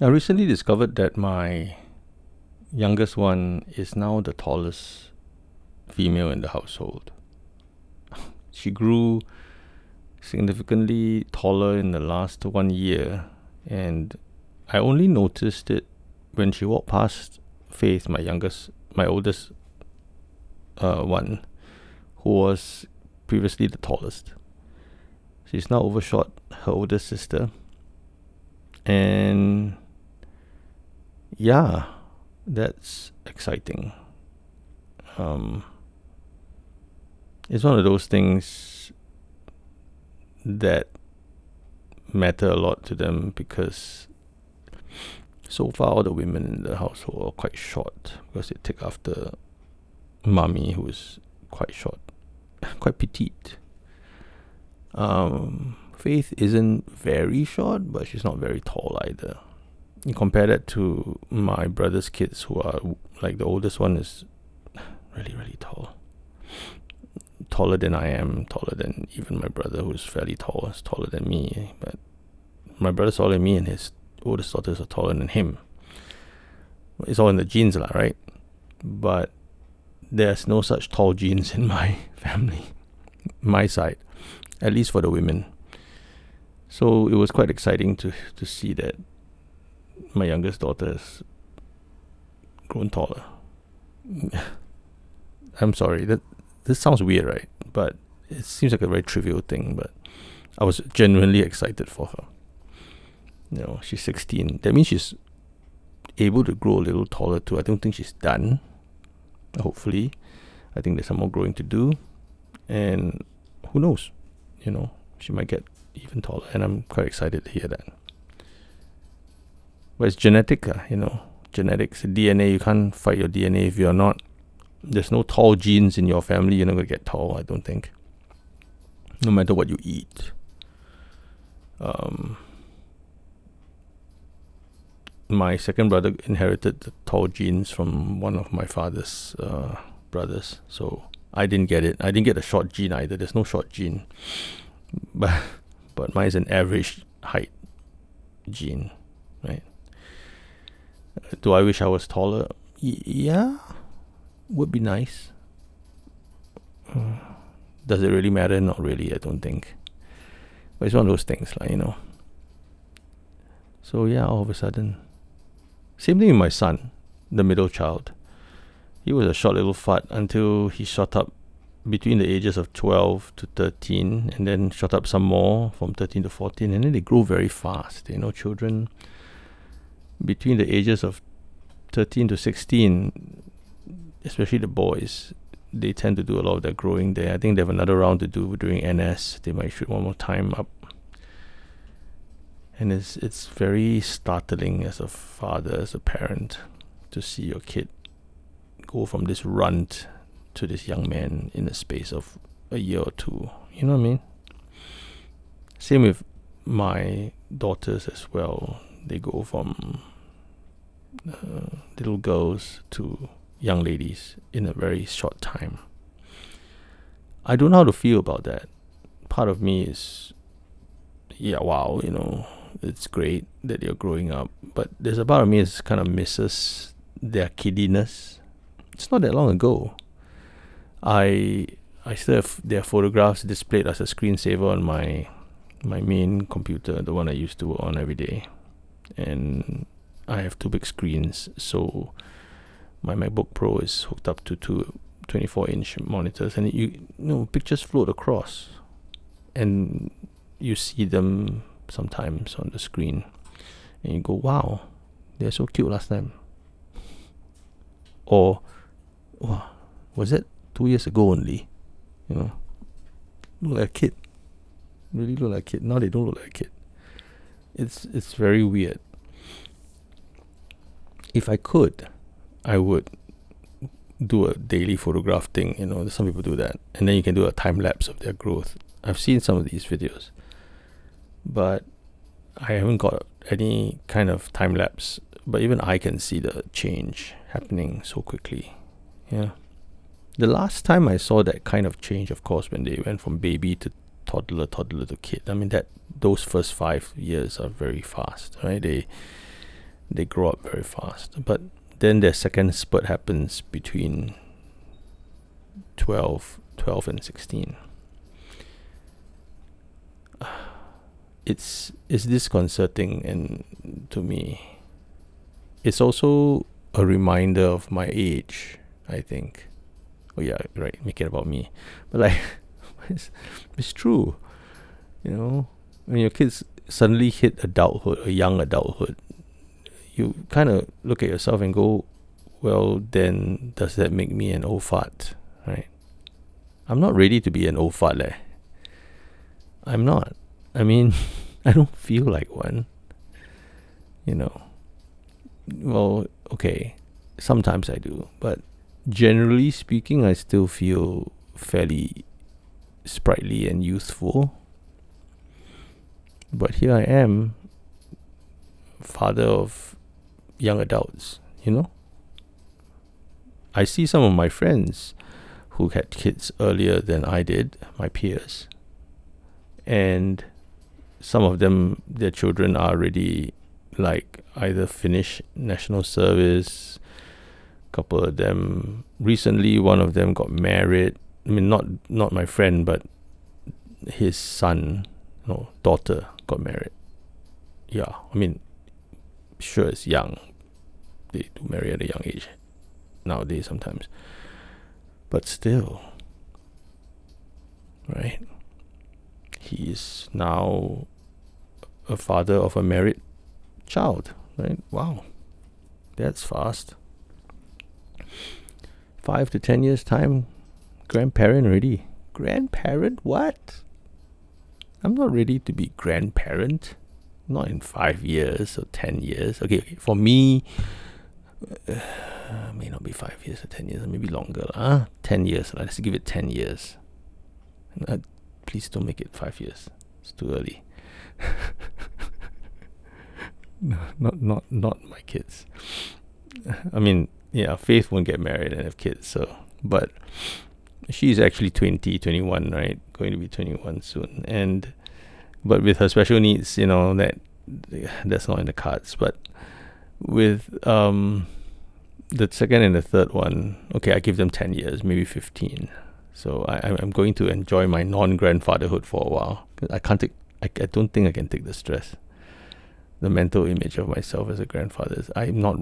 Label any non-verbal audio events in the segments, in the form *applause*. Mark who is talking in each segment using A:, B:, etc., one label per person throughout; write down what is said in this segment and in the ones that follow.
A: I recently discovered that my youngest one is now the tallest female in the household. *laughs* She grew significantly taller in the last one year, and I only noticed it when she walked past Faith, my youngest, my oldest uh, one, who was previously the tallest. She's now overshot her older sister. And yeah, that's exciting. Um, it's one of those things that matter a lot to them because so far all the women in the household are quite short because they take after mummy who's quite short, *laughs* quite petite. Um, Faith isn't very short, but she's not very tall either. Compare that to my brother's kids, who are like the oldest one is really, really tall. Taller than I am, taller than even my brother, who's fairly tall, is taller than me. But my brother's taller than me, and his oldest daughters are taller than him. It's all in the genes, lah, right? But there's no such tall genes in my *laughs* family, my side, at least for the women. So it was quite exciting to to see that my youngest daughter has grown taller. *laughs* I'm sorry that this sounds weird, right? But it seems like a very trivial thing, but I was genuinely excited for her. You know, she's 16. That means she's able to grow a little taller too. I don't think she's done. Hopefully, I think there's some more growing to do, and who knows? You know, she might get even taller, and I'm quite excited to hear that. But it's genetic, uh, you know, genetics, DNA. You can't fight your DNA if you're not. There's no tall genes in your family. You're not gonna get tall. I don't think. No matter what you eat. Um, my second brother inherited the tall genes from one of my father's uh, brothers, so I didn't get it. I didn't get a short gene either. There's no short gene, but *laughs* but mine is an average height gene, right? Do I wish I was taller? Y- yeah, would be nice. Uh, does it really matter? Not really. I don't think. But it's one of those things, like you know. So yeah, all of a sudden, same thing with my son, the middle child. He was a short little fart until he shot up between the ages of 12 to 13 and then shot up some more from 13 to 14 and then they grow very fast you know children between the ages of 13 to 16 especially the boys they tend to do a lot of their growing there i think they have another round to do during ns they might shoot one more time up and it's it's very startling as a father as a parent to see your kid go from this runt to this young man in the space of a year or two. You know what I mean? Same with my daughters as well. They go from uh, little girls to young ladies in a very short time. I don't know how to feel about that. Part of me is, yeah, wow, you know, it's great that you're growing up. But there's a part of me that kind of misses their kiddiness. It's not that long ago. I I still have their photographs displayed as a screensaver on my my main computer, the one I used to work on every day. And I have two big screens, so my MacBook Pro is hooked up to two 24 inch monitors, and you, you know pictures float across, and you see them sometimes on the screen, and you go, "Wow, they're so cute last time." Or, wow, was it two years ago only. You know, look like a kid. Really look like a kid. Now they don't look like a kid. It's it's very weird. If I could, I would do a daily photograph thing. You know, some people do that, and then you can do a time lapse of their growth. I've seen some of these videos, but I haven't got any kind of time lapse. But even I can see the change happening so quickly. Yeah. The last time I saw that kind of change, of course, when they went from baby to toddler, toddler to kid. I mean that those first five years are very fast, right? They they grow up very fast. But then their second spurt happens between 12, 12 and 16. *sighs* It's it's disconcerting and to me it's also a reminder of my age, I think. Oh yeah, right, make it about me. But like *laughs* it's, it's true. You know, when your kids suddenly hit adulthood, a young adulthood, you kind of look at yourself and go, well, then does that make me an old fart, right? I'm not ready to be an old fart, leh. I'm not. I mean, *laughs* I don't feel like one. You know. Well, okay. Sometimes I do, but generally speaking, I still feel fairly sprightly and youthful. But here I am, father of young adults, you know? I see some of my friends who had kids earlier than I did, my peers. And some of them, their children are already like either finished national service. Couple of them recently, one of them got married. I mean, not not my friend, but his son, no daughter got married. Yeah, I mean, sure it's young. They do marry at a young age nowadays sometimes. But still, right? He is now a father of a married child, right? Wow, that's fast. Five to ten years' time, grandparent already. Grandparent? What? I'm not ready to be grandparent. Not in five years or ten years. Okay, okay. for me, uh, may not be five years or ten years, maybe longer. Huh? Ten years. Let's give it ten years. Uh, please don't make it five years. It's too early. *laughs* no, not not not my kids. I mean, yeah, Faith won't get married and have kids, so but she's actually 20, 21, right? Going to be 21 soon. And but with her special needs, you know, that that's not in the cards. But with um the second and the third one, okay, I give them 10 years, maybe 15. So I, I'm going to enjoy my non-grandfatherhood for a while. I can't take, I, I don't think I can take the stress. The mental image of myself as a grandfather is, I'm not,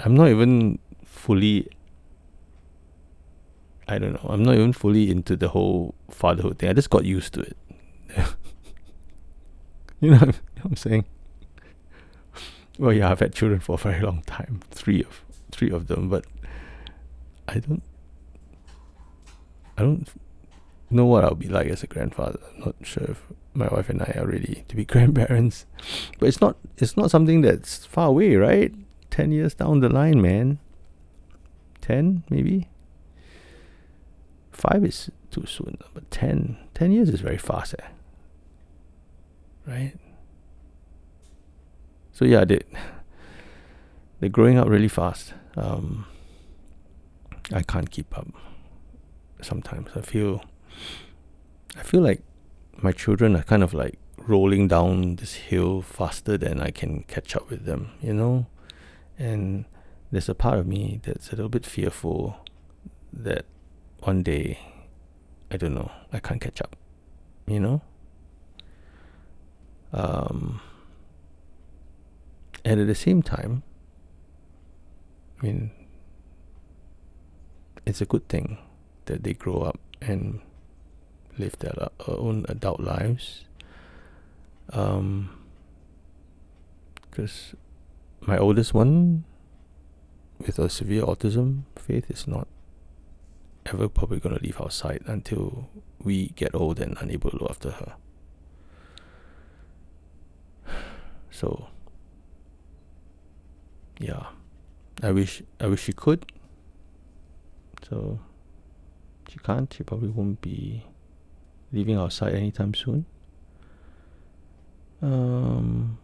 A: I'm not even fully I don't know. I'm not even fully into the whole fatherhood thing. I just got used to it. *laughs* you know what I'm saying? Well, yeah, I've had children for a very long time, three of three of them, but I don't, I don't know what I'll be like as a grandfather. I'm not sure if my wife and I are ready to be *laughs* grandparents, but it's not. It's not something that's far away, right? Ten years down the line, man. Ten, maybe Five is too soon, but 10, 10 years is very fast, eh? Right? So yeah, they they're growing up really fast. Um, I can't keep up. Sometimes I feel I feel like my children are kind of like rolling down this hill faster than I can catch up with them, you know? And there's a part of me that's a little bit fearful that one day, I don't know, I can't catch up, you know? Um, and at the same time, I mean, it's a good thing that they grow up and live their own adult lives. Um, because my oldest one with a severe autism, Faith is not ever probably going to leave our side until we get old and unable to look after her. *sighs* So, yeah, I wish I wish she could. So, she can't. She probably won't be leaving our side anytime soon. Um,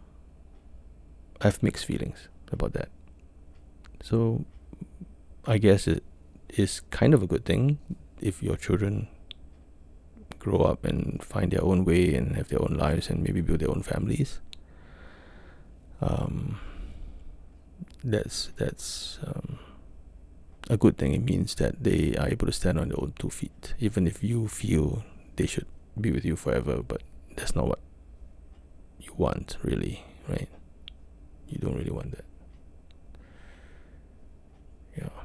A: I have mixed feelings about that. So, I guess it is kind of a good thing if your children grow up and find their own way and have their own lives and maybe build their own families. Um, that's that's um, a good thing. It means that they are able to stand on their own two feet, even if you feel they should be with you forever. But that's not what you want, really, right? You don't really want that. Yeah.